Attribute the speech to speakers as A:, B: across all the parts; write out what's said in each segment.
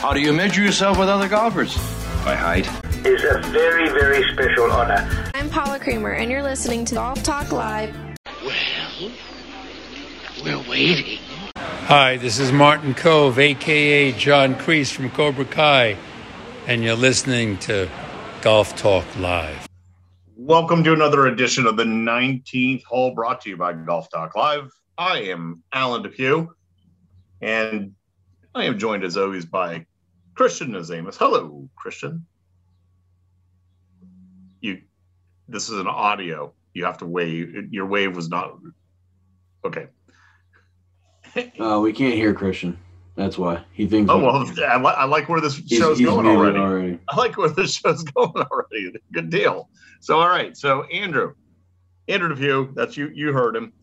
A: How do you measure yourself with other golfers? By height.
B: It's a very, very special honor.
C: I'm Paula Creamer, and you're listening to Golf Talk Live.
D: Well, we're waiting.
E: Hi, this is Martin Kove, aka John Kreese from Cobra Kai, and you're listening to Golf Talk Live.
F: Welcome to another edition of the 19th hole brought to you by Golf Talk Live. I am Alan Depew, and I am joined as always by Christian Nazamus. Hello, Christian. You, this is an audio. You have to wave. Your wave was not okay.
G: Uh, we can't hear Christian. That's why he thinks.
F: Oh well, I, li- I like where this
G: he's,
F: show's
G: he's
F: going already.
G: already.
F: I like where this show's going already. Good deal. So, all right. So, Andrew, Andrew Depew, that's you. You heard him.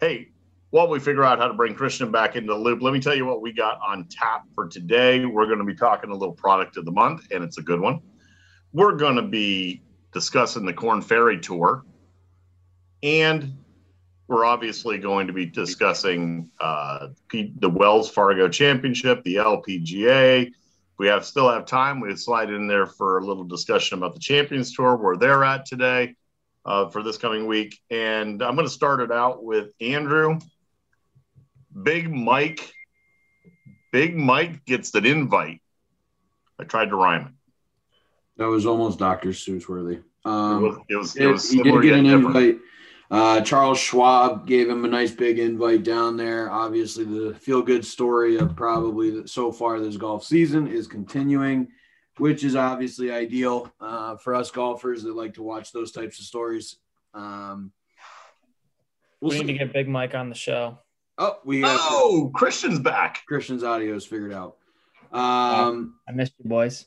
F: Hey, while we figure out how to bring Christian back into the loop, let me tell you what we got on tap for today. We're going to be talking a little product of the month, and it's a good one. We're going to be discussing the Korn Ferry Tour, and we're obviously going to be discussing uh, the Wells Fargo Championship, the LPGA. We have still have time. We slide in there for a little discussion about the Champions Tour, where they're at today uh, for this coming week. And I'm going to start it out with Andrew. Big Mike. Big Mike gets an invite. I tried to rhyme it.
G: That was almost Doctor Seuss worthy.
F: It
G: Um,
F: was, it was, it
G: it-
F: was
G: he did
F: similar
G: get an
F: different.
G: invite. Uh, Charles Schwab gave him a nice big invite down there. Obviously, the feel good story of probably that so far this golf season is continuing, which is obviously ideal uh, for us golfers that like to watch those types of stories. Um, we'll
H: we need
G: see.
H: to get Big Mike on the show.
G: Oh, we got
F: Oh, Christian's back.
G: Christian's audio is figured out. Um,
H: I missed you, boys.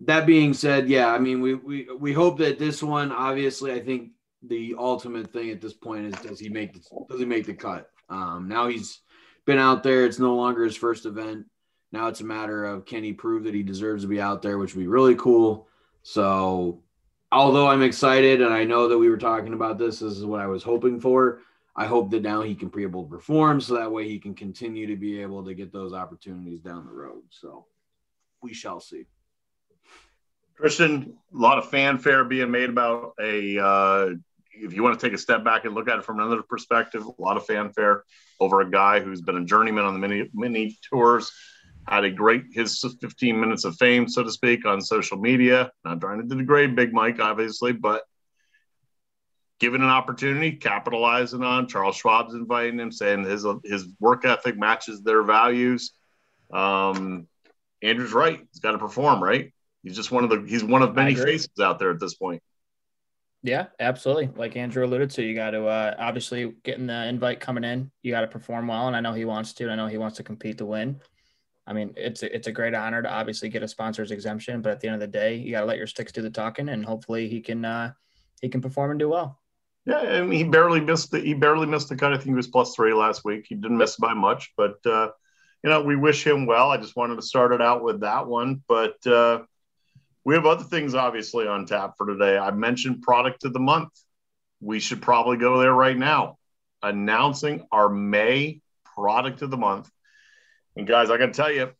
G: that being said, yeah, I mean, we we we hope that this one, obviously, I think the ultimate thing at this point is does he make the, does he make the cut? Um, now he's been out there; it's no longer his first event. Now it's a matter of can he prove that he deserves to be out there, which would be really cool. So, although I'm excited and I know that we were talking about this, this is what I was hoping for. I hope that now he can be able to perform, so that way he can continue to be able to get those opportunities down the road. So, we shall see.
F: Christian, a lot of fanfare being made about a. Uh, if you want to take a step back and look at it from another perspective, a lot of fanfare over a guy who's been a journeyman on the mini mini tours, had a great his 15 minutes of fame, so to speak, on social media. Not trying to degrade Big Mike, obviously, but given an opportunity, capitalizing on. Charles Schwab's inviting him, saying his his work ethic matches their values. Um, Andrew's right; he's got to perform, right? He's just one of the he's one of many faces out there at this point.
H: Yeah, absolutely. Like Andrew alluded to, you got to uh, obviously getting the invite coming in. You got to perform well, and I know he wants to. I know he wants to compete to win. I mean, it's a, it's a great honor to obviously get a sponsor's exemption, but at the end of the day, you got to let your sticks do the talking, and hopefully he can uh, he can perform and do well.
F: Yeah, mean, he barely missed the he barely missed the cut. I think he was plus three last week. He didn't miss by much, but uh, you know, we wish him well. I just wanted to start it out with that one, but uh, we have other things obviously on tap for today. I mentioned product of the month. We should probably go there right now, announcing our May product of the month. And guys, I got to tell you,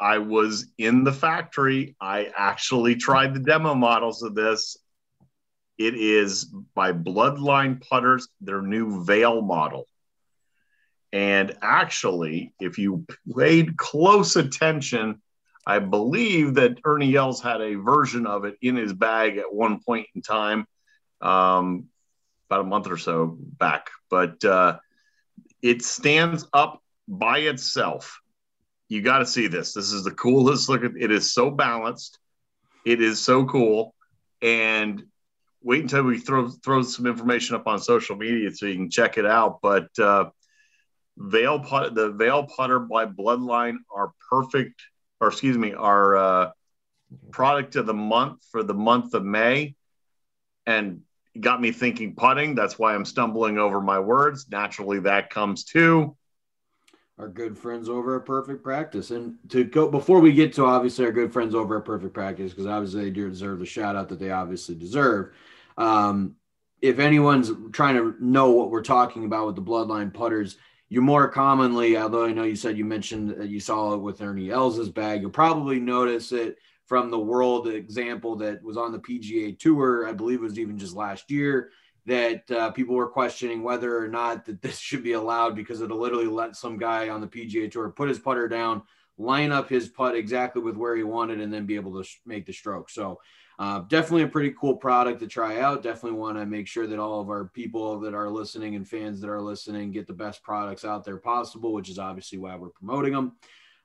F: I was in the factory. I actually tried the demo models of this. It is by Bloodline Putters, their new Veil model. And actually, if you paid close attention, I believe that Ernie Els had a version of it in his bag at one point in time, um, about a month or so back. But uh, it stands up by itself. You got to see this. This is the coolest look. It is so balanced. It is so cool. And wait until we throw throw some information up on social media so you can check it out. But uh, Veil Put the Veil Putter by Bloodline are perfect, or excuse me, our uh, product of the month for the month of May, and got me thinking putting. That's why I'm stumbling over my words. Naturally, that comes too.
G: our good friends over at Perfect Practice. And to go before we get to obviously our good friends over at Perfect Practice, because obviously they deserve the shout out that they obviously deserve. Um, if anyone's trying to know what we're talking about with the bloodline putters, you more commonly, although I know you said you mentioned that you saw it with Ernie Els' bag, you'll probably notice it from the world example that was on the PGA Tour. I believe it was even just last year that uh, people were questioning whether or not that this should be allowed because it'll literally let some guy on the PGA Tour put his putter down, line up his putt exactly with where he wanted, and then be able to sh- make the stroke. So uh, definitely a pretty cool product to try out. Definitely want to make sure that all of our people that are listening and fans that are listening get the best products out there possible, which is obviously why we're promoting them.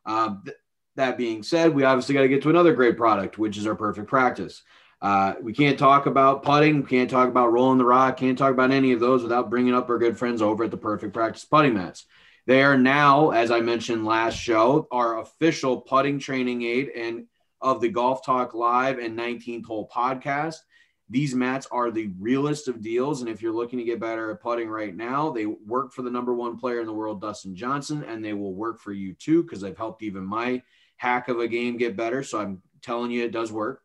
G: Um, th- that being said, we obviously got to get to another great product, which is our perfect practice. Uh, we can't talk about putting, can't talk about rolling the rock, can't talk about any of those without bringing up our good friends over at the Perfect Practice Putting Mats. They are now, as I mentioned last show, our official putting training aid and of the Golf Talk Live and 19th Hole podcast. These mats are the realest of deals. And if you're looking to get better at putting right now, they work for the number one player in the world, Dustin Johnson, and they will work for you too, because they've helped even my hack of a game get better. So I'm telling you, it does work.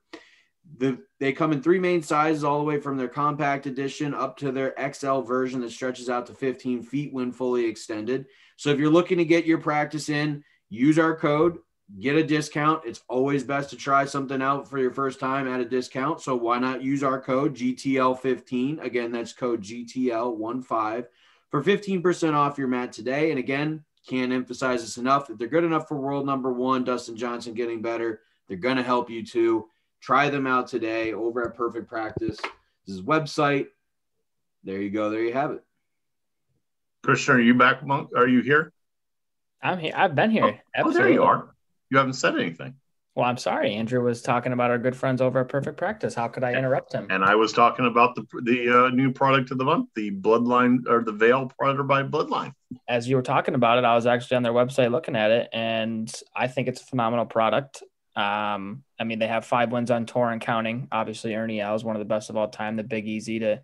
G: The, they come in three main sizes, all the way from their compact edition up to their XL version that stretches out to 15 feet when fully extended. So if you're looking to get your practice in, use our code get a discount. It's always best to try something out for your first time at a discount. So why not use our code GTL15? Again, that's code GTL15 for 15% off your mat today. And again, can't emphasize this enough. If they're good enough for world number one, Dustin Johnson getting better, they're going to help you too. Try them out today over at Perfect Practice. This is website. There you go. There you have it.
F: Christian, are you back? Monk? Are you here?
H: I'm here. I've been here.
F: Oh, oh, there you are. You haven't said anything.
H: Well, I'm sorry. Andrew was talking about our good friends over at Perfect Practice. How could I interrupt him?
F: And I was talking about the the uh, new product of the month, the Bloodline or the Veil Putter by Bloodline.
H: As you were talking about it, I was actually on their website looking at it, and I think it's a phenomenal product. Um, I mean, they have five wins on tour and counting. Obviously, Ernie Els is one of the best of all time. The Big Easy to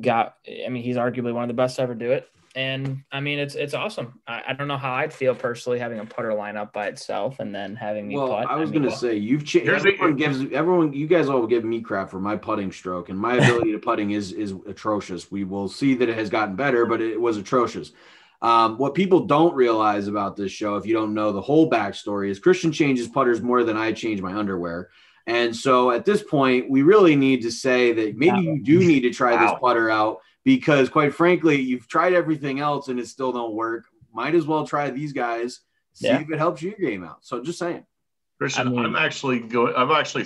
H: got. I mean, he's arguably one of the best to ever do it and I mean it's it's awesome. I, I, don't know how I'd feel personally having a putter lineup by itself and then having me
G: well,
H: putt.
G: I was
H: I
G: mean, gonna well, say you've changed. Everyone gives everyone. You guys all give me crap for my putting stroke, and my ability to putting is is atrocious. We will see that it has gotten better, but it was atrocious. Um, what people don't realize about this show, if you don't know the whole backstory, is Christian changes putters more than I change my underwear. And so at this point, we really need to say that maybe you do need to try this putter out because quite frankly, you've tried everything else and it still don't work. Might as well try these guys, see yeah. if it helps your game out. So just saying.
F: Christian, I mean, I'm actually going. I'm actually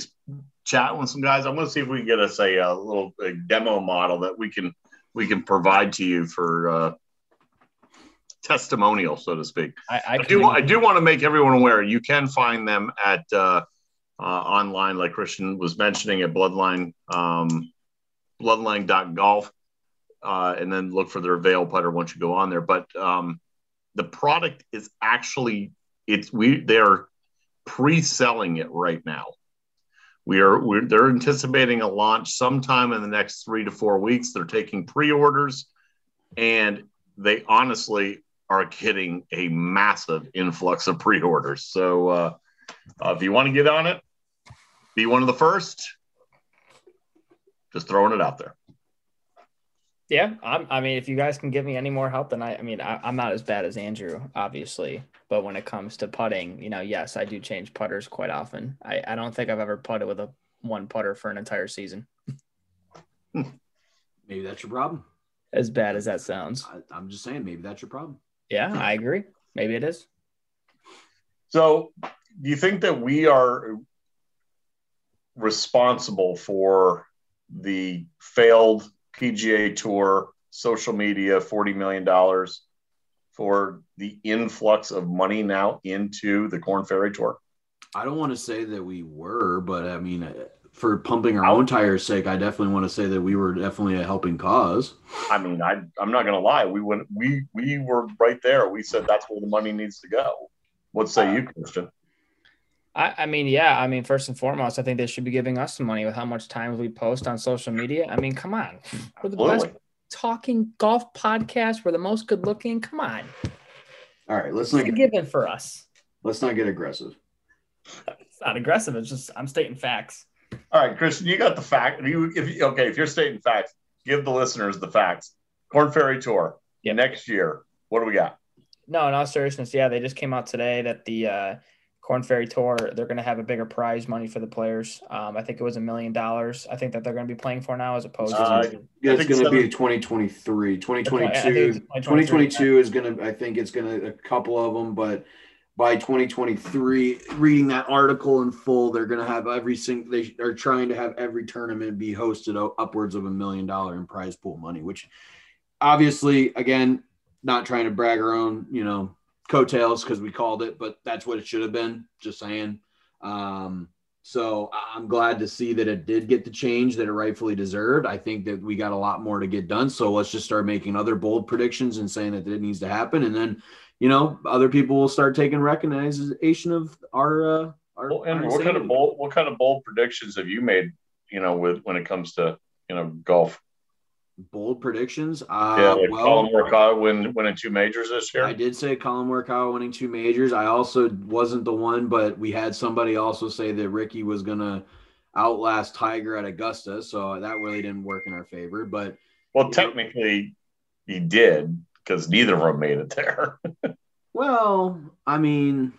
F: chatting with some guys. I'm going to see if we can get us a, a little a demo model that we can we can provide to you for uh, testimonial, so to speak. I, I, I do. I do want to make everyone aware. You can find them at uh, uh, online, like Christian was mentioning, at Bloodline um, Bloodline.golf uh, and then look for their veil putter once you go on there. But um, the product is actually it's we they're pre-selling it right now. We are we're, they're anticipating a launch sometime in the next three to four weeks. They're taking pre-orders, and they honestly are getting a massive influx of pre-orders. So uh, uh, if you want to get on it, be one of the first. Just throwing it out there.
H: Yeah, I'm, i mean, if you guys can give me any more help, then I, I mean, I, am not as bad as Andrew, obviously. But when it comes to putting, you know, yes, I do change putters quite often. I, I don't think I've ever putted with a one putter for an entire season.
G: maybe that's your problem.
H: As bad as that sounds,
G: I, I'm just saying, maybe that's your problem.
H: Yeah, I agree. Maybe it is.
F: So, do you think that we are responsible for the failed PGA Tour, social media, $40 million for the influx of money now into the Korn Ferry Tour?
G: I don't want to say that we were, but I mean, uh, for pumping our own tires' sake, I definitely want to say that we were definitely a helping cause.
F: I mean, I, I'm not going to lie. We went, we, we were right there. We said that's where the money needs to go. What say you, Christian?
H: I, I mean, yeah. I mean, first and foremost, I think they should be giving us some money with how much time we post on social media. I mean, come on. We're the best talking golf podcast. We're the most good looking. Come on.
G: All right, let's not
H: get given for us.
G: Let's not get aggressive.
H: It's not aggressive. It's just I'm stating facts.
F: All right, Christian, you got the fact. You, if okay, if you're stating facts, give the listeners the facts. Korn Ferry Tour yep. next year. What do we got?
H: No, in all seriousness, yeah, they just came out today that the uh, Korn Ferry Tour they're going to have a bigger prize money for the players. Um, I think it was a million dollars. I think that they're going to be playing for now as opposed
F: Uh,
H: to
G: Yeah, it's going to be 2023.
H: I think
G: 2022, 2022 is going to, I think it's going to, a couple of them, but by 2023, reading that article in full, they're going to have every single, they are trying to have every tournament be hosted upwards of a million dollar in prize pool money, which obviously, again, not trying to brag our own, you know, coattails because we called it, but that's what it should have been. Just saying. Um, so I'm glad to see that it did get the change that it rightfully deserved. I think that we got a lot more to get done. So let's just start making other bold predictions and saying that it needs to happen. And then, you know, other people will start taking recognition of our, uh, our,
F: Well, and
G: our
F: what kind of bold what kind of bold predictions have you made? You know, with when it comes to you know golf.
G: Bold predictions. Uh,
F: yeah,
G: well,
F: Collin Morikawa win winning two majors this year.
G: I did say Collin Morikawa winning two majors. I also wasn't the one, but we had somebody also say that Rickie was gonna outlast Tiger at Augusta, so that really didn't work in our favor. But
F: well, technically, he did because neither of them made it there.
G: well, I mean,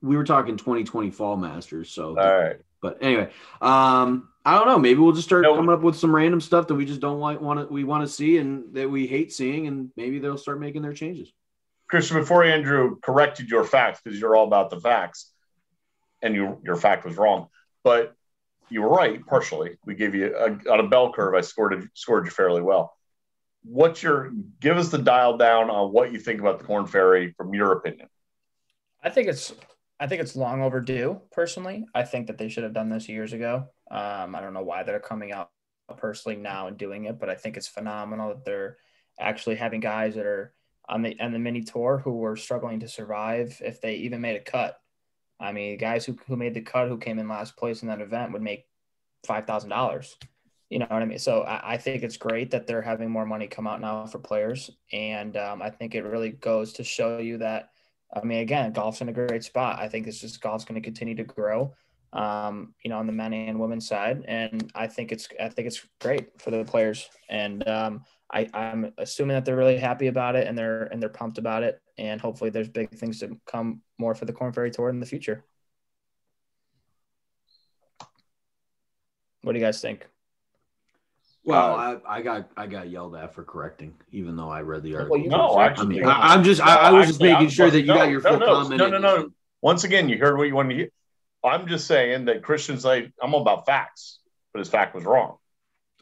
G: we were talking 2020 Fall Masters, so
F: All right.
G: But anyway, um, I don't know. Maybe we'll just start
F: No.
G: coming up with some random stuff that we just don't want want to we want to see and that we hate seeing, and maybe they'll start making their changes.
F: Christian, before Andrew corrected your facts because you're all about the facts, and you, your fact was wrong, but you were right partially. We gave you a, on a bell curve. I scored it, scored you fairly well. What's your give us the dial down on what you think about the Korn Ferry from your opinion?
H: I think it's I think it's long overdue. Personally, I think that they should have done this years ago. Um, I don't know why they're coming out personally now and doing it, but I think it's phenomenal that they're actually having guys that are on the on the mini tour who were struggling to survive if they even made a cut. I mean, guys who who made the cut who came in last place in that event would make five thousand dollars. You know what I mean? So I, I think it's great that they're having more money come out now for players, and um, I think it really goes to show you that I mean, again, golf's in a great spot. I think it's just golf's going to continue to grow, um, you know, on the men and women's side, and I think it's I think it's great for the players, and um, I, I'm assuming that they're really happy about it and they're and they're pumped about it, and hopefully there's big things to come more for the Korn Ferry Tour in the future. What do you guys think?
G: Well,
F: Uh,
G: I, I got I got yelled at for correcting, even though I read the article.
H: you-
F: No,
G: I mean, I, am just I, I was just
F: actually,
G: making
F: I-
G: sure that you
F: no,
G: got your
F: no,
G: full
F: no,
G: comment.
F: No, no, no. Once again, you heard what you wanted to hear. I'm just saying that Christian's like, I'm all about facts, but his fact was wrong.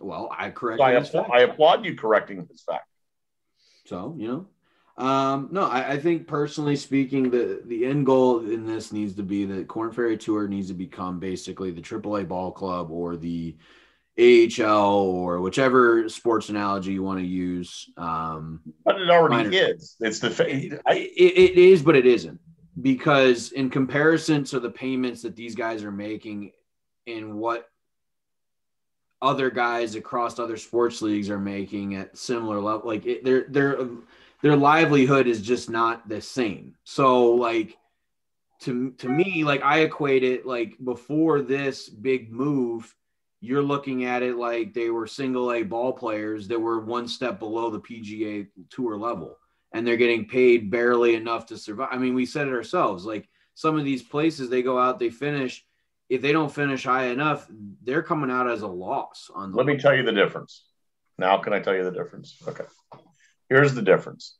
G: Well, I
F: So. I,
G: his fact.
F: I applaud you correcting his fact.
G: So you know, um, no, I, I think personally speaking, the the end goal in this needs to be the Korn Ferry Tour needs to become basically the AAA ball club or the AHL or whichever sports analogy you want to use. Um,
F: But it already
G: Minor.
F: is. It's the fa-
G: it,
F: I,
G: it is, but it isn't because in comparison to the payments that these guys are making and what other guys across other sports leagues are making at similar level, like it, their their their livelihood is just not the same. So like to to me, like I equate it like before this big move. You're looking at it like they were single A ball players that were one step below the PGA tour level and they're getting paid barely enough to survive. I mean, we said it ourselves. Like some of these places, they go out, they finish. If they don't finish high enough, they're coming out as a loss. On
F: let me tell you the difference. Now, can I tell you the difference? Okay. Here's the difference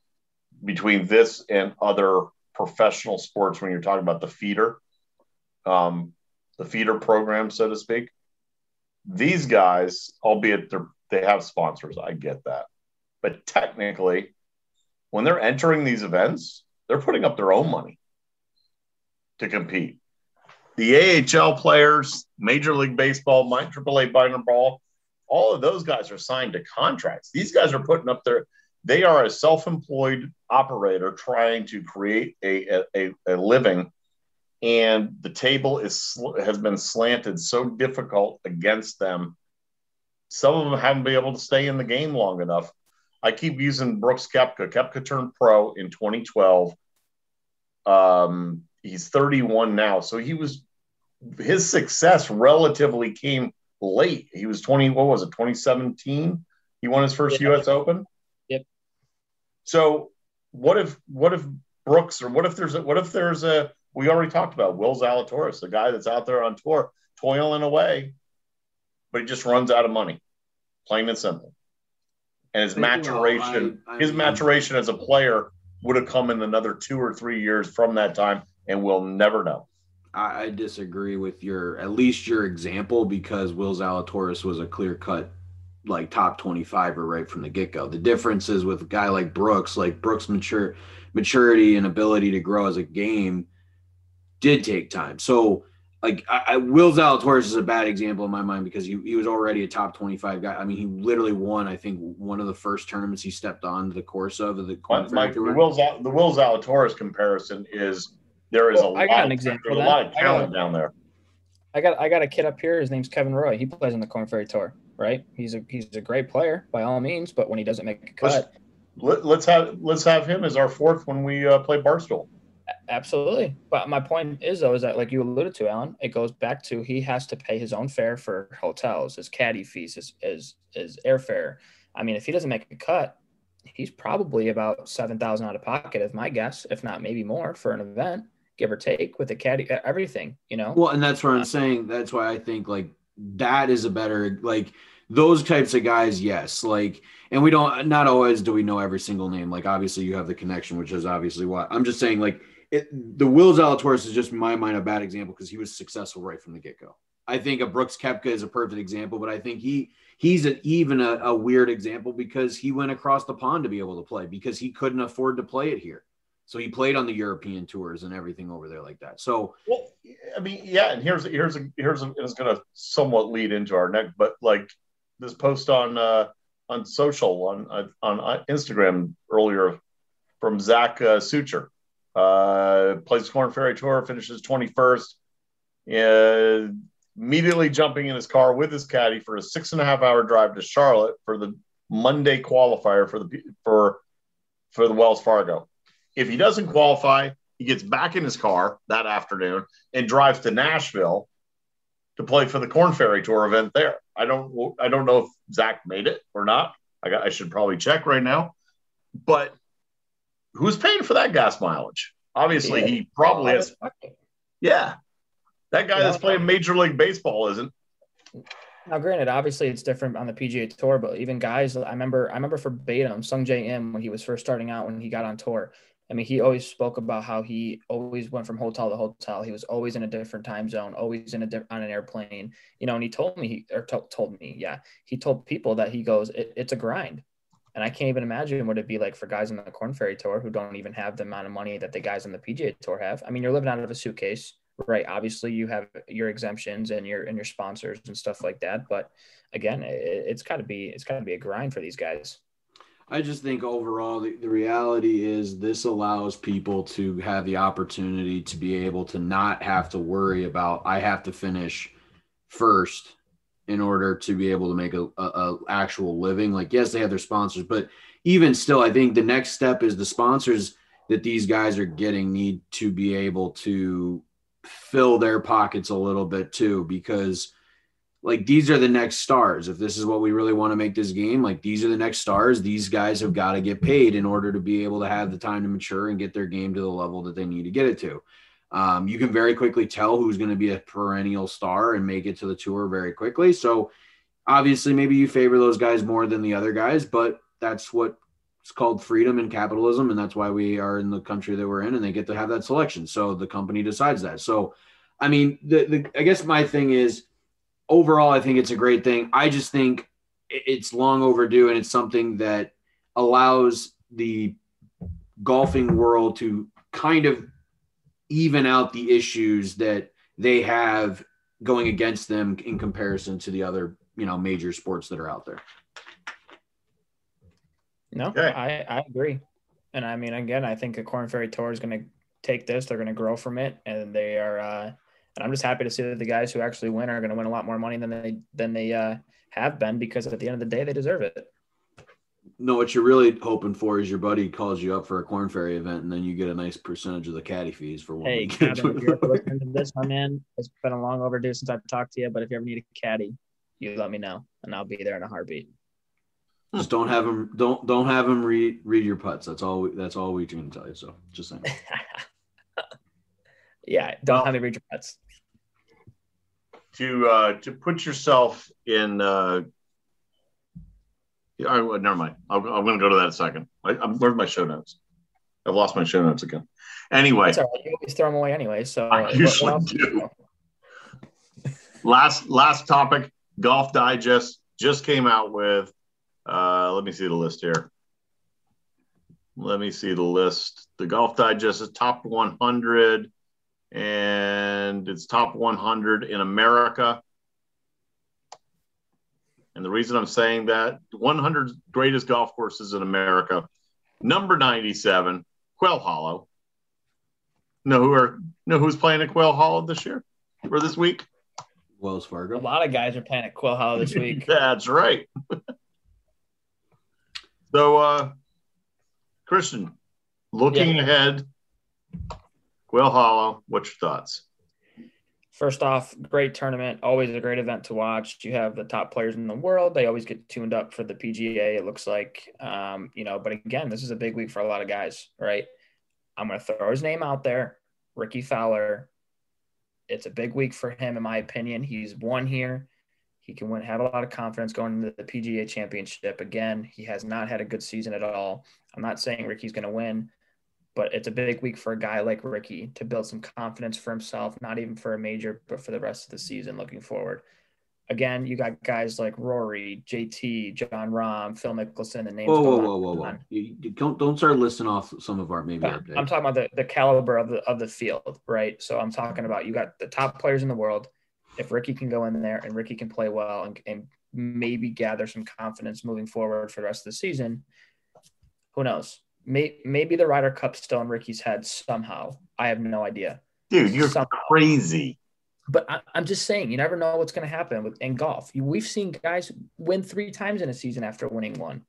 F: between this and other professional sports when you're talking about the feeder, um, the feeder program, so to speak. These guys, albeit they have sponsors, I get that. But technically, when they're entering these events, they're putting up their own money to compete. The AHL players, Major League Baseball, my AAA minor ball, all of those guys are signed to contracts. These guys are putting up their, they are a self-employed operator trying to create a, a, a living. And the table is has been slanted so difficult against them. Some of them haven't been able to stay in the game long enough. I keep using Brooks Koepka. Koepka turned pro in 2012. Um, he's 31 now, so he was his success relatively came late. He was 20. What was it? 2017. He won his first
H: Yeah.
F: U.S. Open.
H: Yep.
F: So what if what if Brooks or what if there's a what if there's a we already talked about Will Zalatoris, the guy that's out there on tour toiling away, but he just runs out of money, plain and simple. And his maturation, I, I his maturation as a player would have come in another two or three years from that time, and we'll never know.
G: I, I disagree with your at least your example because Will Zalatoris was a clear cut like top 25 or right from the get-go. The difference is with a guy like Brooks, like Brooks mature maturity and ability to grow as a game did take time. So like I, I Will Zalatoris is a bad example in my mind because he, he was already a top 25 guy. I mean, he literally won, I think, one of the first tournaments he stepped on the course of the
F: Mike, the Will the Will Zalatoris comparison is there is well, a I got lot, an example. There's a lot of talent down there.
H: I got I got a kid up here. His name's Kevin Roy. He plays on the Korn Ferry Tour. Right? He's a he's a great player by all means, but when he doesn't make a cut,
F: let's, let, us have let's have him as our fourth when we uh, play Barstool.
H: Absolutely. But my point is though is that like you alluded to, Alan, it goes back to he has to pay his own fare for hotels, his caddy fees, his his, his airfare. I mean, if he doesn't make a cut, he's probably about seven thousand out of pocket, if my guess, if not maybe more, for an event give or take with the caddy, everything, you know?
G: Well, and that's what I'm saying. That's why I think like that is a better, like those types of guys. Yes. Like, and we don't, not always do we know every single name. Like, obviously you have the connection, which is obviously why I'm just saying like it, the Will Zalatoris is just in my mind a bad example because he was successful right from the get go. I think a Brooks Koepka is a perfect example, but I think he he's an, even a, a, weird example because he went across the pond to be able to play because he couldn't afford to play it here. So he played on the European tours and everything over there like that. So
F: well, I mean, yeah, and here's here's a, here's a, it's going to somewhat lead into our next, but like this post on uh, on social on uh, on uh, Instagram earlier from Zack uh, Sucher, uh, plays Korn Ferry Tour, finishes twenty first, uh, immediately jumping in his car with his caddy for a six and a half hour drive to Charlotte for the Monday qualifier for the for for the Wells Fargo if he doesn't qualify, he gets back in his car that afternoon and drives to Nashville to play for the Korn Ferry Tour event there. I don't I don't know if Zack made it or not. I got I should probably check right now. But who's paying for that gas mileage? Obviously, yeah. he probably is. Yeah, that guy yeah. that's playing Major League Baseball isn't.
H: Now, granted, obviously it's different on the PGA Tour, but even guys, I remember, I remember for Batum, Sungjae Im when he was first starting out when he got on tour, I mean, he always spoke about how he always went from hotel to hotel. He was always in a different time zone, always in a di- on an airplane, you know. And he told me, he, or to- told me, yeah, he told people that he goes, it, it's a grind, and I can't even imagine what it'd be like for guys on the Korn Ferry Tour who don't even have the amount of money that the guys on the PGA Tour have. I mean, you're living out of a suitcase, right? Obviously, you have your exemptions and your and your sponsors and stuff like that, but again, it, it's got to be it's got to be a grind for these guys.
G: I just think overall, the, the reality is this allows people to have the opportunity to be able to not have to worry about, I have to finish first in order to be able to make a, a, a, actual living. Like, yes, they have their sponsors, but even still, I think the next step is the sponsors that these guys are getting need to be able to fill their pockets a little bit too, because like these are the next stars. If this is what we really want to make this game, like these are the next stars. These guys have got to get paid in order to be able to have the time to mature and get their game to the level that they need to get it to. Um, you can very quickly tell who's going to be a perennial star and make it to the tour very quickly. So obviously, maybe you favor those guys more than the other guys, but that's what it's called freedom and capitalism, and that's why we are in the country that we're in, and they get to have that selection. So the company decides that. So, I mean, the, the I guess my thing is overall, I think it's a great thing. I just think it's long overdue and it's something that allows the golfing world to kind of even out the issues that they have going against them in comparison to the other, you know, major sports that are out there.
H: No, okay. I, I agree. And I mean, again, I think a Korn Ferry Tour is going to take this, they're going to grow from it, and they are, uh, and I'm just happy to see that the guys who actually win are going to win a lot more money than they than they uh, have been because at the end of the day they deserve it.
G: No, what you're really hoping for is your buddy calls you up for a Korn Ferry event, and then you get a nice percentage of the caddy fees for one.
H: Hey, Kevin, if you're listening to this, my man, it's been a long overdue since I've talked to you. But if you ever need a caddy, you let me know, and I'll be there in a heartbeat.
G: Just don't have him. Don't don't have him read read your putts. That's all. We, That's all we can tell you. So just saying.
H: yeah, don't have me read your putts.
F: To uh, to put yourself in. Uh, yeah, all right, well, never mind. I'll, I'm going to go to that in a second. I, I'm, where's my show notes? I've lost my show notes again. Anyway,
H: That's all right. You always throw them away anyway. So
F: I usually
H: what else-
F: do. last last topic. Golf Digest just came out with. Uh, let me see the list here. Let me see the list. The Golf Digest is top 100, and it's top 100 in America. And the reason I'm saying that 100 greatest golf courses in America, number 97, Quail Hollow. Know who are know who's playing at Quail Hollow this year or this week?
G: Wells Fargo.
H: A lot of guys are playing at Quail Hollow this week.
F: That's right. so, uh, Christian, looking
H: Yeah.
F: ahead, Quail Hollow, what's your thoughts?
H: First off, great tournament. Always a great event to watch. You have the top players in the world. They always get tuned up for the PGA, it looks like. Um, you know, but again, this is a big week for a lot of guys, right? I'm going to throw his name out there Rickie Fowler. It's a big week for him, in my opinion. He's won here. He can win, have a lot of confidence going into the PGA championship. Again, he has not had a good season at all. I'm not saying Rickie's going to win, but it's a big week for a guy like Rickie to build some confidence for himself, not even for a major, but for the rest of the season looking forward. Again, you got guys like Rory, JT, Jon Rahm, Phil Mickelson, the names.
G: Whoa,
H: go
G: whoa,
H: on
G: whoa, whoa, whoa! You, you don't don't start listing off some of our maybe. our
H: I'm talking about the, the caliber of the of the field, right? So I'm talking about you got the top players in the world. If Rickie can go in there and Rickie can play well and, and maybe gather some confidence moving forward for the rest of the season, who knows? May, maybe the Ryder Cup's still in Rickie's head somehow. I have no idea.
F: Dude, you're
H: Some-
F: crazy.
H: But I, I'm just saying, you never know what's going to happen with in golf. You, we've seen guys win three times in a season after winning one.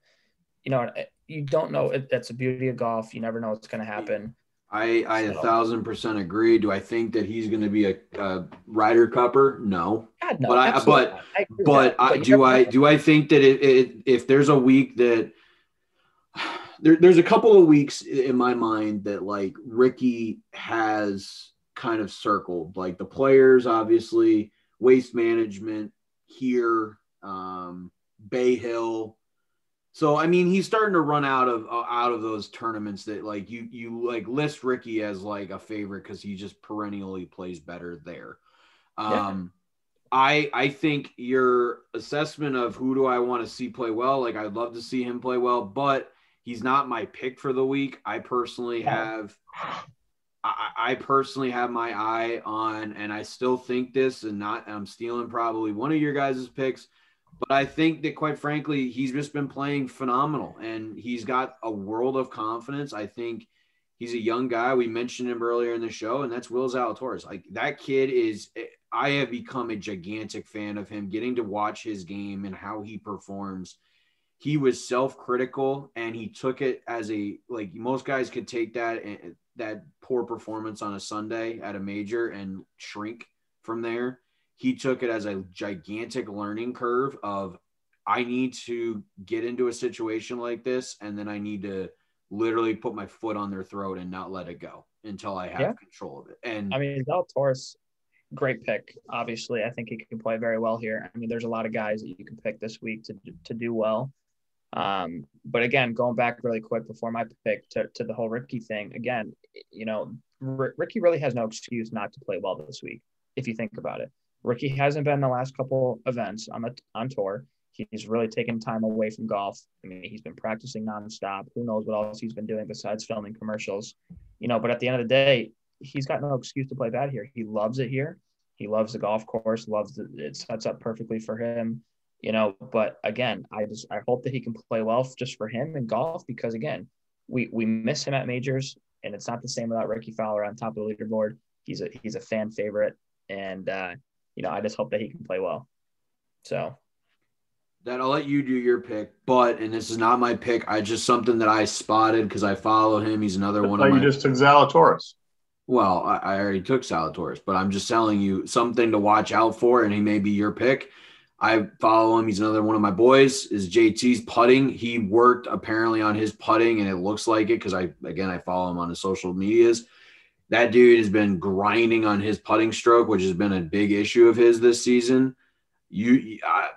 H: You know, eh, you don't know. It, that's the beauty of golf. You never know what's going to happen.
G: I I a
H: So-
G: thousand percent agree. Do I think that he's going to be a, a Ryder Cupper? No.
H: God, no,
G: But I- but-
H: I
G: But. I,
H: you
G: do I do I think that it, it, if there's a week that there, there's a couple of weeks in my mind that like Rickie has kind of circled like the players obviously waste management here um Bay Hill so I mean he's starting to run out of uh, out of those tournaments that like you you like list Rickie as like a favorite cuz he just perennially plays better there
H: Yeah.
G: um I I think your assessment of who do I want to see play well, like I'd love to see him play well, but he's not my pick for the week. I personally have I, I personally have my eye on, and I still think this, and not I'm stealing probably one of your guys' picks, but I think that quite frankly, he's just been playing phenomenal and he's got a world of confidence. I think he's a young guy. We mentioned him earlier in the show, and that's Will Zalatoris. Like that kid is I have become a gigantic fan of him, getting to watch his game and how he performs. He was self-critical and he took it as a like most guys could take that and that poor performance on a Sunday at a major and shrink from there. He took it as a gigantic learning curve of I need to get into a situation like this and then I need to literally put my foot on their throat and not let it go until I have
H: Yeah.
G: control of it. And
H: I mean, Zalatoris, great pick. Obviously, I think he can play very well here. I mean, there's a lot of guys that you can pick this week to to do well. Um, but again, going back really quick before my pick to, to the whole Rickie thing, again, you know, R- Rickie really has no excuse not to play well this week, if you think about it. Rickie hasn't been the last couple events on the on tour. He's really taken time away from golf. I mean, he's been practicing nonstop. Who knows what else he's been doing besides filming commercials? You know, but at the end of the day, he's got no excuse to play bad here. He loves it here. He loves the golf course. Loves it. It sets up perfectly for him. You know, but again, I just I hope that he can play well just for him in golf because again, we we miss him at majors, and it's not the same without Rickie Fowler on top of the leaderboard. He's a he's a fan favorite, and uh, you know I just hope that he can play well. So
G: that I'll let you do your pick, but and this is not my pick. I just something that I spotted because I follow him. He's another one of
F: you
G: my.
F: just took Zalatoris.
G: well, I, I already took Zalatoris, but I'm just telling you something to watch out for, and he may be your pick. I follow him. He's another one of my boys. Is JT's putting? He worked apparently on his putting, and it looks like it because I again I follow him on his social medias. That dude has been grinding on his putting stroke, which has been a big issue of his this season. You, I,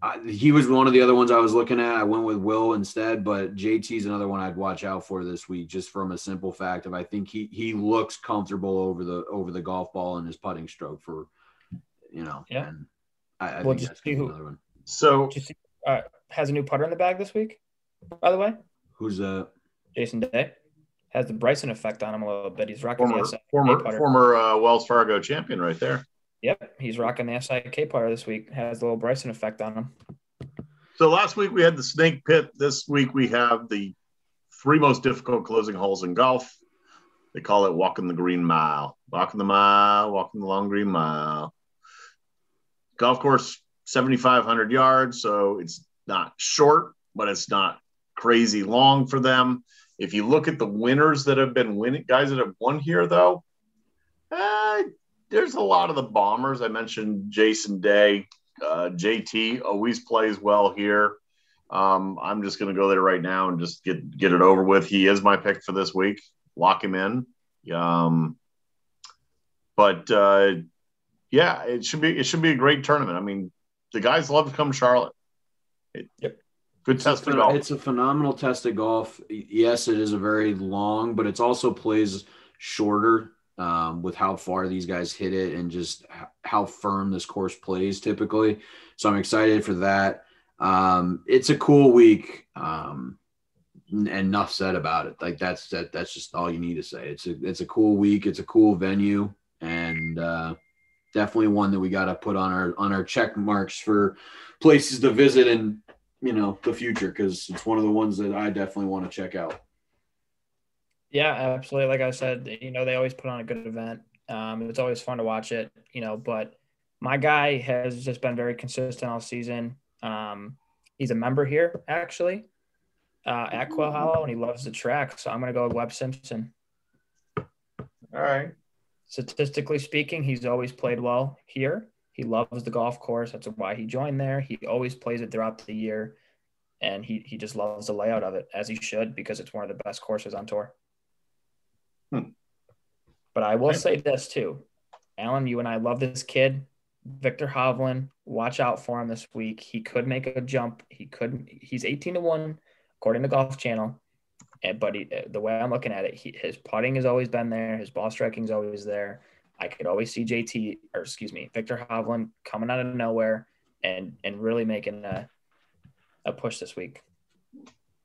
G: I, he was one of the other ones I was looking at. I went with Will instead, but JT's another one I'd watch out for this week, just from a simple fact of I think he he looks comfortable over the over the golf ball and his putting stroke for, you know.
H: Yeah.
G: And I, I
H: Well,
G: think
H: just
G: that's
H: see who-
G: another one.
F: So
H: you see, uh, has a new putter in the bag this week, by the way.
G: Who's uh
H: Jason Day has the Bryson effect on him a little bit. He's rocking
F: former
H: the SIK
F: former
H: putter.
F: former uh, Wells Fargo champion right there.
H: Yep, he's rocking the SIK putter this week. Has the little Bryson effect on him.
F: So last week we had the snake pit. This week we have the three most difficult closing holes in golf. They call it walking the green mile. Walking the mile, walking the long green mile. Golf course, 7,500 yards. So it's not short, but it's not crazy long for them. If you look at the winners that have been winning, guys that have won here, though, uh, there's a lot of the bombers. I mentioned Jason Day, uh, JT always plays well here. Um, I'm just going to go there right now and just get get it over with. He is my pick for this week. Lock him in. Um, but uh, yeah, it should be it should be a great tournament. I mean, the guys love to come to Charlotte. It,
H: Yep.
F: Good test of golf.
G: It's a phenomenal test of golf. Yes, it is a very long, but it's also plays shorter um, with how far these guys hit it and just how firm this course plays typically. So I'm excited for that. Um, it's a cool week. Um, and enough said about it. Like that's that. That's just all you need to say. It's a it's a cool week. It's a cool venue, and uh, definitely one that we got to put on our on our check marks for places to visit and you know the future because it's one of the ones that I definitely want to check out.
H: Yeah, absolutely. Like I said, you know, they always put on a good event. Um, it's always fun to watch it, you know, but my guy has just been very consistent all season. Um, he's a member here actually uh, at Quail Hollow and he loves the track. So I'm going to go with Webb Simpson.
F: All right.
H: Statistically speaking, he's always played well here. He loves the golf course. That's why he joined there. He always plays it throughout the year. And he, he just loves the layout of it as he should because it's one of the best courses on tour.
F: Hmm.
H: But I will say this too, Alan, you and I love this kid, Viktor Hovland. Watch out for him this week. He could make a jump. He couldn't. He's eighteen to one, according to Golf Channel. And but he, the way I'm looking at it, he, his putting has always been there. His ball striking's always there. I could always see JT or excuse me, Viktor Hovland coming out of nowhere and and really making a a push this week.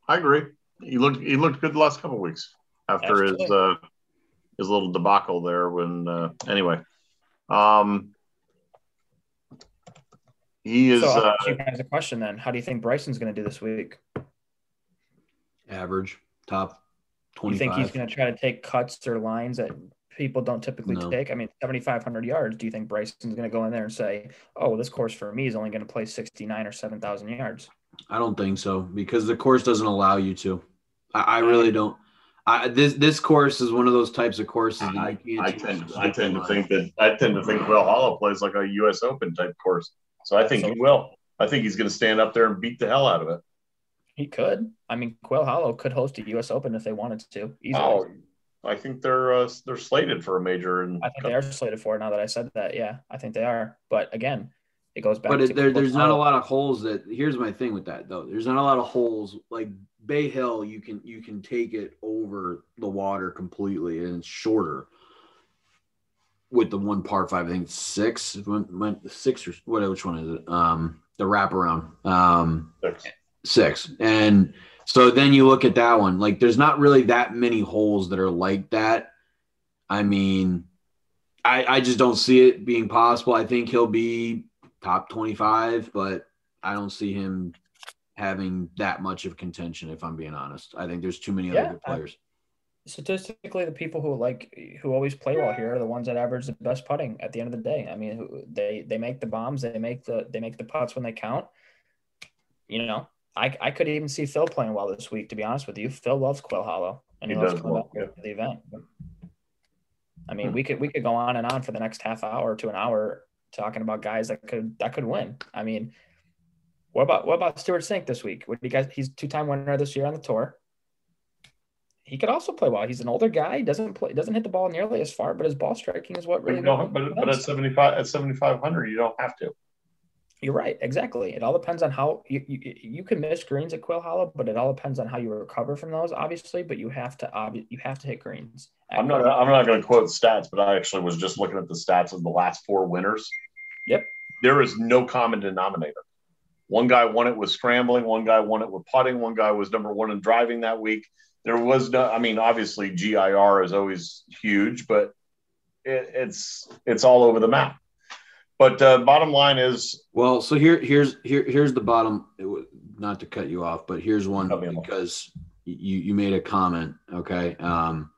F: I agree. He looked he looked good the last couple of weeks after his
H: Absolutely.
F: uh, his little debacle there. When uh, anyway, um, he is.
H: so I'll
F: uh,
H: ask you guys a question then. How do you think Bryson's going to do this week?
G: Average top
H: You think he's going to try to take cuts or lines that people don't typically
G: No.
H: take? I mean, 7,500 yards. Do you think Bryson's going to go in there and say, "Oh, well, this course for me is only going to play 69 or 7,000 yards"?
G: I don't think so because the course doesn't allow you to. I, I really don't. I, this this course is one of those types of courses that
F: I,
G: you can't.
F: I tend
G: a
F: I tend to
G: line.
F: think that I tend to think Quail Hollow plays like a U.S. Open type course, so I think he will. I think he's going to stand up there and beat the hell out of it.
H: He could. I mean, Quail Hollow could host a U.S. Open if they wanted to. Easily.
F: Oh, I think they're uh, they're slated for a major. And
H: I think they are slated for it now that I said that. Yeah, I think they are. But again, it goes back
G: But
H: to
G: it, there, there's not a lot of holes that. Here's my thing with that though. There's not a lot of holes like Bay Hill. You can you can take it over the water completely, and it's shorter. With the one par five, I think six. When, when, six or what? Which one is it? Um, the wraparound. Um,
F: Six.
G: Six. And so then you look at that one. Like there's not really that many holes that are like that. I mean, I I just don't see it being possible. I think he'll be top 25, but I don't see him having that much of contention if I'm being honest. I think there's too many other
H: Yeah,
G: good
H: I-
G: players.
H: statistically, the people who like who always play well here are the ones that average the best putting at the end of the day. I mean, they they make the bombs, they make the they make the putts when they count. You know, I I could even see Phil playing well this week. To be honest with you, Phil loves Quail Hollow, and he,
F: He
H: loves coming
F: love- yeah.
H: the event. I mean,
F: Hmm.
H: we could we could go on and on for the next half hour to an hour talking about guys that could that could win. I mean, what about what about Stewart Cink this week? Do you guys? He's two time winner this year on the tour. He could also play well. He's an older guy. He doesn't play. Doesn't hit the ball nearly as far, but his ball striking is what really.
F: No, but, but at seventy five at seventy five hundred, you don't have to.
H: You're right. Exactly. It all depends on how you, you you can miss greens at Quail Hollow, but it all depends on how you recover from those, obviously. But you have to obvi- you have to hit greens.
F: I'm not I'm not going to quote stats, but I actually was just looking at the stats of the last four winners.
H: Yep.
F: There is no common denominator. One guy won it with scrambling, one guy won it with putting, one guy was number one in driving that week. There was no, I mean, obviously GIR is always huge, but it, it's it's all over the map. But uh, bottom line is,
G: well, so here here's here here's the bottom. Not to cut you off, but here's one because you you made a comment. Okay, um,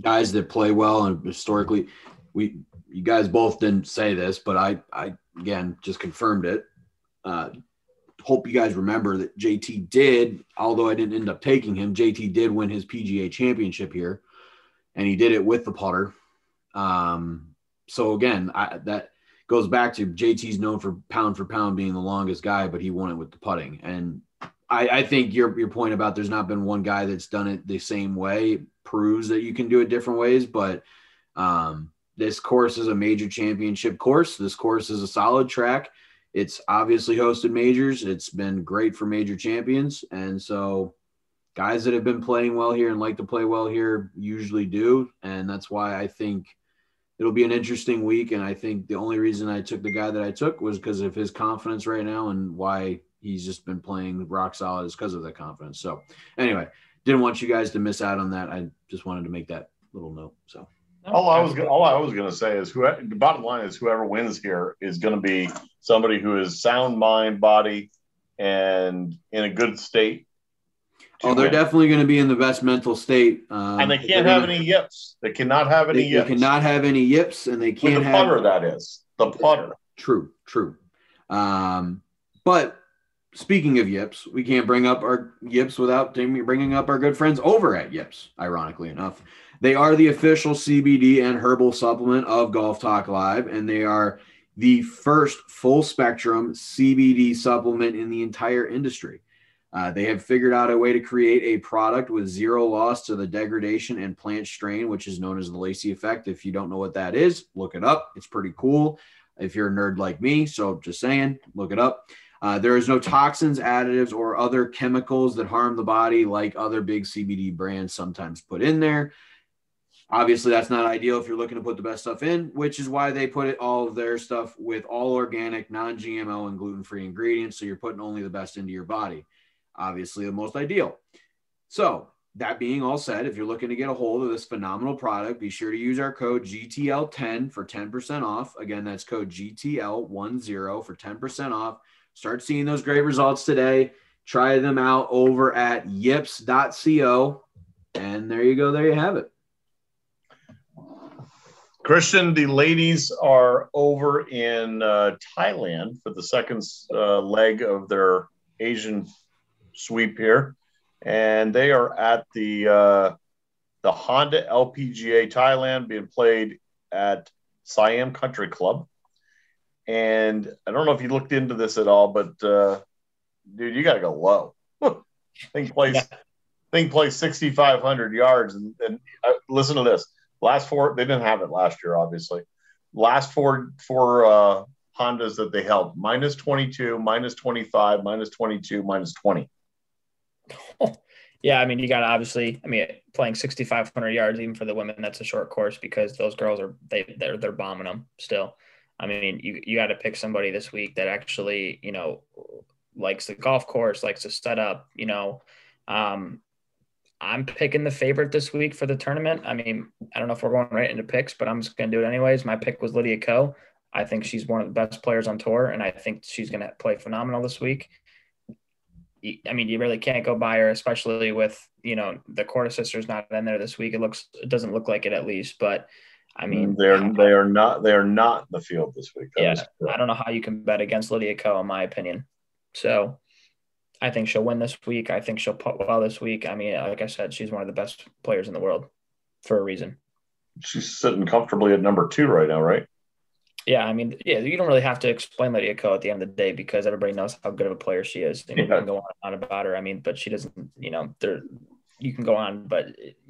G: guys that play well and historically, we you guys both didn't say this, but I I again just confirmed it. Uh, hope you guys remember that JT did, although I didn't end up taking him, JT did win his PGA championship here, and he did it with the putter. Um, so again, I, that goes back to JT's known for pound for pound being the longest guy, but he won it with the putting. And I, I think your your point about there's not been one guy that's done it the same way proves that you can do it different ways. But um, this course is a major championship course. This course is a solid track. It's obviously hosted majors. It's been great for major champions, and so guys that have been playing well here and like to play well here usually do, and that's why I think it'll be an interesting week. And I think the only reason I took the guy that I took was because of his confidence right now and why he's just been playing rock solid is because of that confidence. So anyway, didn't want you guys to miss out on that. I just wanted to make that little note. So
F: all I was all I was going to say is who the bottom line is whoever wins here is going to be somebody who is sound mind, body, and in a good state
G: Oh, they're win. definitely going to be in the best mental state.
F: Um, and they can't have gonna, any yips. They cannot have any
G: they,
F: yips.
G: They cannot have any yips, and they can't
F: With the
G: have
F: putter. That is the putter.
G: True, true. Um, but speaking of yips, we can't bring up our yips without bringing up our good friends over at Yips. Ironically enough, they are the official CBD and herbal supplement of Golf Talk Live, and they are the first full spectrum CBD supplement in the entire industry. Uh, they have figured out a way to create a product with zero loss to the degradation and plant strain, which is known as the Lacey effect. If you don't know what that is, look it up. It's pretty cool if you're a nerd like me. So just saying, look it up. Uh, there is no toxins, additives, or other chemicals that harm the body like other big CBD brands sometimes put in there. Obviously, that's not ideal if you're looking to put the best stuff in, which is why they put it all of their stuff with all organic, non GMO, and gluten free ingredients. So you're putting only the best into your body obviously the most ideal. So, that being all said, if you're looking to get a hold of this phenomenal product, be sure to use our code GTL10 for 10% off. Again, that's code GTL10 for 10% off. Start seeing those great results today. Try them out over at yips.co. And there you go. There you have it.
F: Christian, the ladies are over in uh, Thailand for the second uh, leg of their Asian sweep here, and they are at the uh, the Honda LPGA Thailand being played at Siam Country Club. And I don't know if you looked into this at all, but uh, dude, you got to go low. thing plays, yeah. thing plays 6,500 yards, and, and uh, listen to this. Last four, they didn't have it last year, obviously. Last four four uh, Hondas that they held minus 22, minus 25, minus 22, minus 20.
H: yeah, I mean, you got to obviously, I mean, playing 6,500 yards even for the women, that's a short course because those girls are they they're they're bombing them still. I mean, you you got to pick somebody this week that actually you know likes the golf course, likes to set up. You know, um, I'm picking the favorite this week for the tournament. I mean, I don't know if we're going right into picks, but I'm just going to do it anyways. My pick was Lydia Ko. I think she's one of the best players on tour, and I think she's going to play phenomenal this week. I mean, you really can't go by her, especially with you know the Korda sisters not in there this week. It looks, it doesn't look like it at least, but I mean, mm,
F: they're they are not they are not in the field this week.
H: That yeah, I don't know how you can bet against Lydia Ko, in my opinion. So, I think she'll win this week. I think she'll put well this week. I mean, like I said, she's one of the best players in the world for a reason.
F: She's sitting comfortably at number two right now, right?
H: Yeah, I mean, yeah, you don't really have to explain Lydia Ko at the end of the day because everybody knows how good of a player she is. And you can go on and on about her. I mean, but she doesn't, you know, there you can go on, but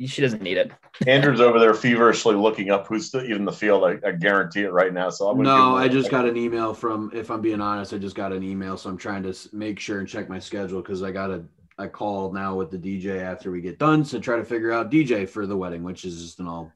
H: she doesn't need it.
F: Andrew's over there feverishly looking up who's still even in the field. I, I guarantee it right now. So I'm gonna
G: No,
F: give him
G: I
F: a-
G: just got an email from. If I'm being honest, I just got an email, so I'm trying to make sure and check my schedule because I got a I call now with the DJ after we get done to try to figure out DJ for the wedding, which is just an all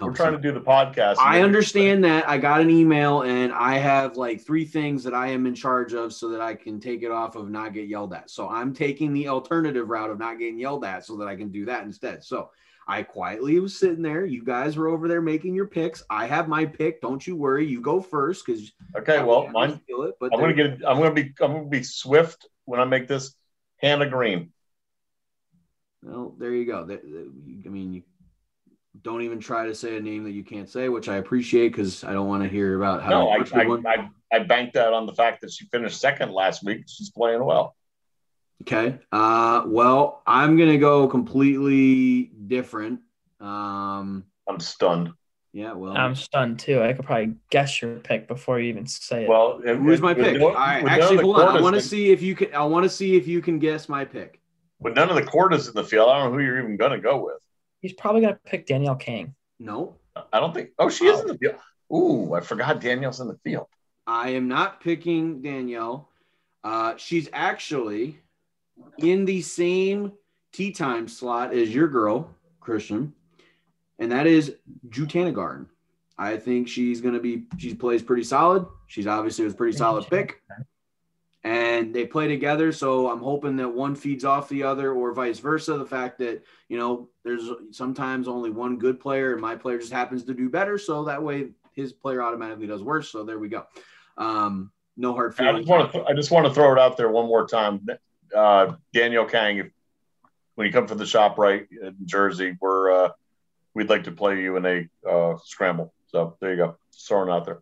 F: We're trying to do the podcast.
G: I understand that. I got an email and I have like three things that I am in charge of so that I can take it off of not get yelled at. So I'm taking the alternative route of not getting yelled at so that I can do that instead. So I quietly was sitting there. You guys were over there making your picks. I have my pick. Don't you worry. You go first because
F: Okay, well, mine.
G: feel it. But
F: I'm gonna get. I'm gonna be. I'm gonna be swift when I make this. Hannah Green.
G: Well, there you go. I mean, you don't even try to say a name that you can't say, which I appreciate because I don't want to hear about how.
F: No, I,
G: much
F: I, I, I banked that on the fact that she finished second last week. She's playing well.
G: Okay. Uh, well, I'm gonna go completely different. Um,
F: I'm stunned.
G: yeah. Well,
H: I'm stunned too. I could probably guess your pick before you even say it.
F: Well,
G: who's my
F: with
G: pick?
F: no-
G: All right.
F: with
G: Actually, hold on. I want to see if you can. I want to see if you can guess my pick.
F: With none of the Kordas in the field, I don't know who you're even gonna go with.
H: He's probably gonna pick Danielle Kang.
G: No,
F: I don't think. Oh, she is in the field. Ooh, I forgot Danielle's in the field.
G: I am not picking Danielle. Uh, she's actually in the same tee time slot as your girl, Christian, and that is Jutanugarn. I think she's going to be, she plays pretty solid. She's obviously was a pretty solid pick. And they play together. So I'm hoping that one feeds off the other or vice versa. The fact that, you know, there's sometimes only one good player and my player just happens to do better. So that way his player automatically does worse. So there we go. Um, no hard
F: I
G: feelings.
F: just want to. I just want to throw it out there one more time. Uh, Danielle Kang, if, when you come for the ShopRite in Jersey, we're uh, we'd like to play you in a uh, scramble. So there you go. Just throwing it out there.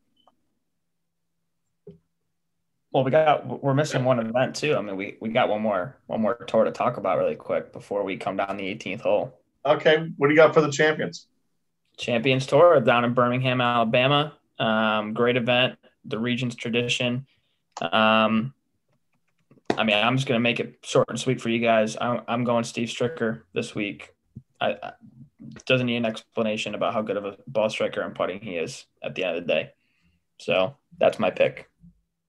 H: Well, we got we're missing one event too. I mean, we we got one more one more tour to talk about really quick before we come down the 18th hole.
F: Okay, what do you got for the champions?
H: Champions Tour down in Birmingham, Alabama. Um, great event, the Regions Tradition. Um, I mean, I'm just gonna make it short and sweet for you guys. I'm, I'm going Steve Stricker this week. I, I doesn't need an explanation about how good of a ball striker and putting he is at the end of the day. So that's my pick.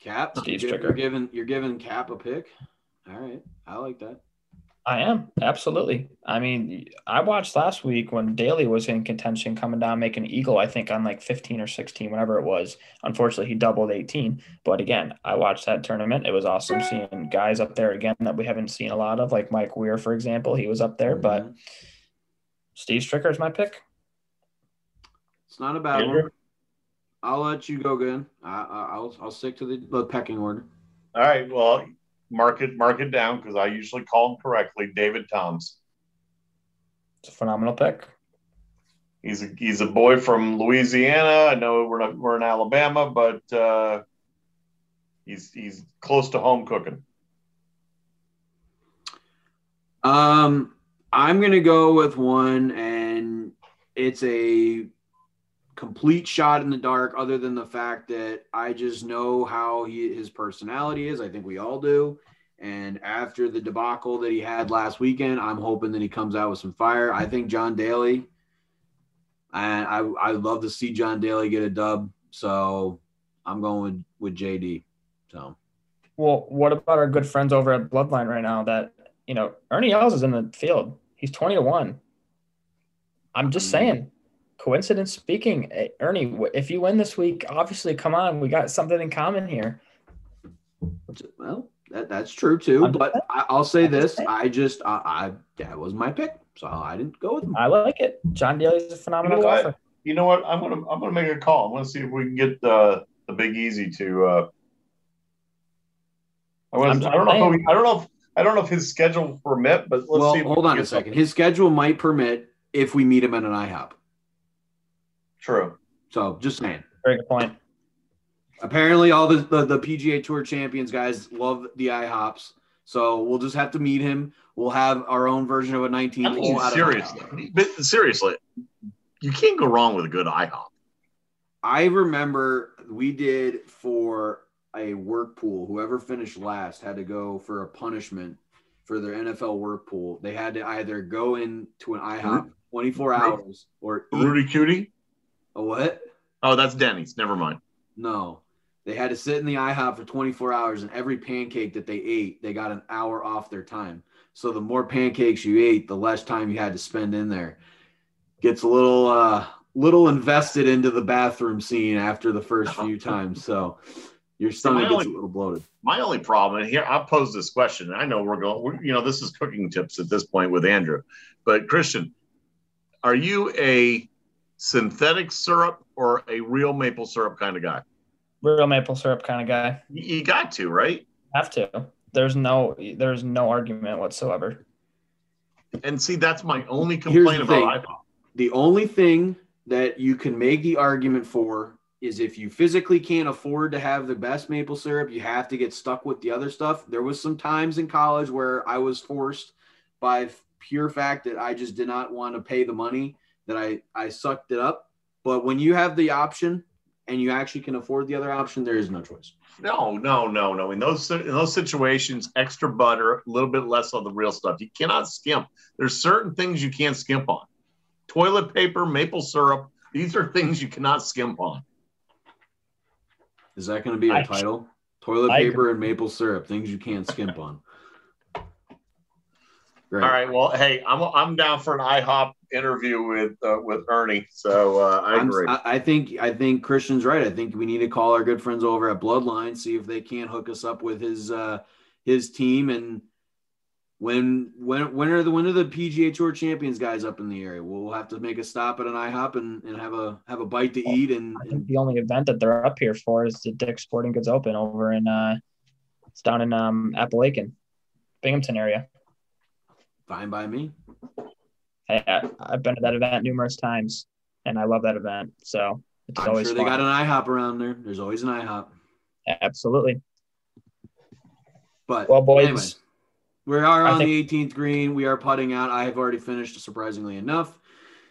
G: Cap,
H: Steve
G: you're,
H: Stricker.
G: you're giving you're giving Cap a pick. All right, I like that.
H: I am absolutely. I mean, I watched last week when Daly was in contention, coming down, making eagle. I think on like 15 or 16, whatever it was. Unfortunately, he doubled 18. But again, I watched that tournament. It was awesome seeing guys up there again that we haven't seen a lot of, like Mike Weir, for example. He was up there, but mm-hmm. Steve Stricker is my pick.
G: It's not a bad
F: Andrew?
G: one. I'll let you go again. I, I, I'll I'll stick to the, the pecking order.
F: All right, well, mark it mark it down because I usually call him correctly. David Toms.
H: It's a phenomenal pick.
F: He's a he's a boy from Louisiana. I know we're not we're in Alabama, but uh, he's he's close to home cooking.
G: Um, I'm gonna go with one, and it's a complete shot in the dark. Other than the fact that I just know how he his personality is. I think we all do. And after the debacle that he had last weekend, I'm hoping that he comes out with some fire. I think John Daly. And I I love to see John Daly get a dub. So I'm going with, with JD. So
H: Well, what about our good friends over at Bloodline right now that, you know, Ernie Els is in the field. He's 20 to 1. I'm just mm. saying, coincidence speaking, eh, Ernie, if you win this week, obviously, come on, we got something in common here.
G: well, that, that's true too.
H: I'm
G: But I, I'll say this. I just I, I that was my pick, so I didn't go with him.
H: I like it. John Daly is a phenomenal
F: You know what?
H: golfer.
F: You know what? I'm gonna I'm gonna make a call. I'm gonna see if we can get the the Big Easy to. Uh, I,
H: I'm
F: wanna,
H: just
F: I don't know. If I don't know. If, I don't know if his schedule will permit, but let's
G: well,
F: see.
G: hold on a second.
F: something.
G: His schedule might permit if we meet him at an IHOP.
F: True.
G: So just saying.
H: Very good point.
G: Apparently, all the, the the PGA Tour champions guys love the IHOPs. So we'll just have to meet him. We'll have our own version of a 19
F: I mean,
G: hole out of
F: seriously, but seriously, you can't go wrong with a good IHOP.
G: I remember we did for a work pool. Whoever finished last had to go for a punishment for their NFL work pool. They had to either go into an IHOP 24 hours or eat
F: Rooty Tooty.
G: A what?
F: Oh, that's Denny's. Never mind.
G: No. They had to sit in the IHOP for 24 hours, and every pancake that they ate, they got an hour off their time. So the more pancakes you ate, the less time you had to spend in there. Gets a little uh little invested into the bathroom scene after the first few times. So your stomach gets
F: only-
G: a little bloated.
F: My only problem, and here I'll pose this question. I know we're going, we're, you know, this is cooking tips at this point with Andrew, but Christian, are you a synthetic syrup or a real maple syrup kind of guy?
H: Real maple syrup kind of guy.
F: You, you got to, right?
H: Have to. There's no there's no argument whatsoever.
F: And see, that's my only complaint
G: the thing.
F: about IHOP.
G: The only thing that you can make the argument for is if you physically can't afford to have the best maple syrup, you have to get stuck with the other stuff. There was some times in college where I was forced by pure fact that I just did not want to pay the money that I I sucked it up. But when you have the option and you actually can afford the other option, there is no choice.
F: No, no, no, no. In those in those situations, extra butter, a little bit less on the real stuff. You cannot skimp. There's certain things you can't skimp on. Toilet paper, maple syrup. These are things you cannot skimp on.
G: Is that going to be a
H: I-
G: title? Toilet
H: I
G: paper and maple syrup, things you can't skimp on. Great.
F: All right. Well, hey, I'm I'm down for an IHOP interview with uh, with Ernie. So uh, I
G: I'm-
F: agree.
G: I, I think I think Christian's right. I think we need to call our good friends over at Bloodline, see if they can't hook us up with his uh his team and when when when are the when are the PGA Tour champions guys up in the area? We'll have to make a stop at an IHOP and, and have a have a bite to eat and,
H: I think
G: and
H: the only event that they're up here for is the Dick Sporting Goods Open over in uh it's down in um Appalachian, Binghamton area.
G: fine by me.
H: Hey, I, I've been to that event numerous times and I love that event. So it's
G: I'm
H: always
G: sure they
H: fun.
G: got an IHOP around there. There's always an IHOP.
H: Absolutely.
G: But
H: Well, boys,
G: anyway, we are on
H: think-
G: the 18th green. We are putting out. I have already finished, surprisingly enough.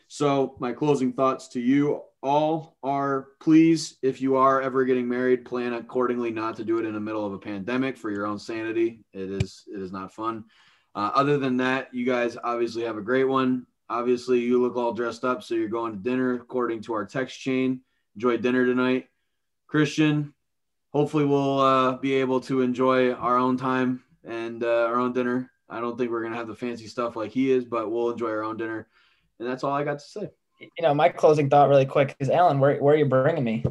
G: So my closing thoughts to you all are: please, if you are ever getting married, plan accordingly not to do it in the middle of a pandemic for your own sanity. It is it is not fun. Uh, other than that, you guys obviously have a great one. Obviously, you look all dressed up, so you're going to dinner according to our text chain. Enjoy dinner tonight, Christian. Hopefully, we'll uh, be able to enjoy our own time and uh, our own dinner. I don't think we're gonna have the fancy stuff like he is, but we'll enjoy our own dinner. And that's all I got to say.
H: you know, my closing thought really quick is Alan, where where are you bringing me?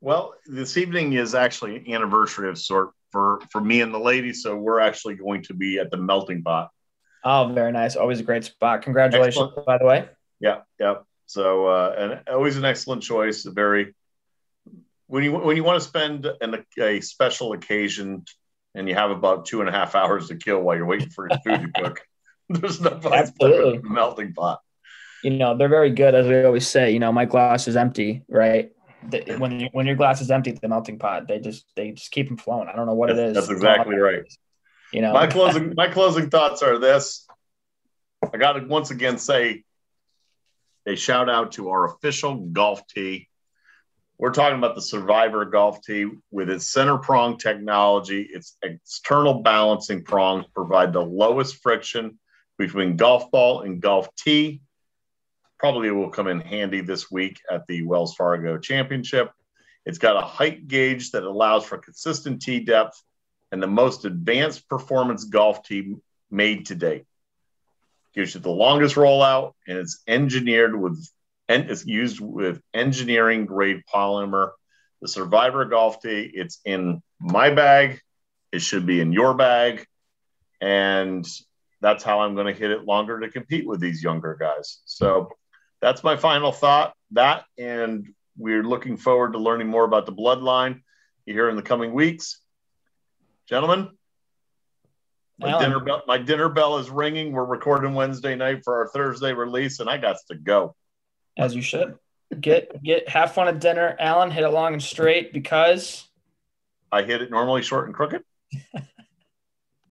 F: Well, this evening is actually an anniversary of sort for for me and the ladies, so we're actually going to be at the melting pot.
H: Oh, very nice. Always a great spot. Congratulations,
F: Excellent.
H: by the way.
F: Yeah, yeah. So, uh, and always an excellent choice. A very when you when you want to spend an, a special occasion and you have about two and a half hours to kill while you're waiting for your food to cook. There's no
H: Absolutely.
F: the melting pot.
H: You know, they're very good, as we always say. You know, my glass is empty, right? The- When you, when your glass is empty the melting pot, they just they just keep them flowing. I don't know what it is.
F: That's exactly right.
H: You know,
F: My closing my closing thoughts are this. I got to once again say a shout out to our official golf tee. We're talking about the Survivor golf tee with its center prong technology. Its external balancing prongs provide the lowest friction between golf ball and golf tee. Probably will come in handy this week at the Wells Fargo Championship. It's got a height gauge that allows for consistent tee depth and the most advanced performance golf tee made to date. Gives you the longest rollout, and it's engineered with and it's used with engineering grade polymer. The Survivor golf tee, it's in my bag. It should be in your bag, and that's how I'm going to hit it longer to compete with these younger guys. So that's my final thought. That and we're looking forward to learning more about the bloodline here in the coming weeks. Gentlemen, my
H: Alan.
F: dinner bell my dinner bell is ringing. We're recording Wednesday night for our Thursday release, and I got to go.
H: as you should. Get get have fun at dinner, Alan. Hit it long and straight because
F: I hit it normally short and crooked.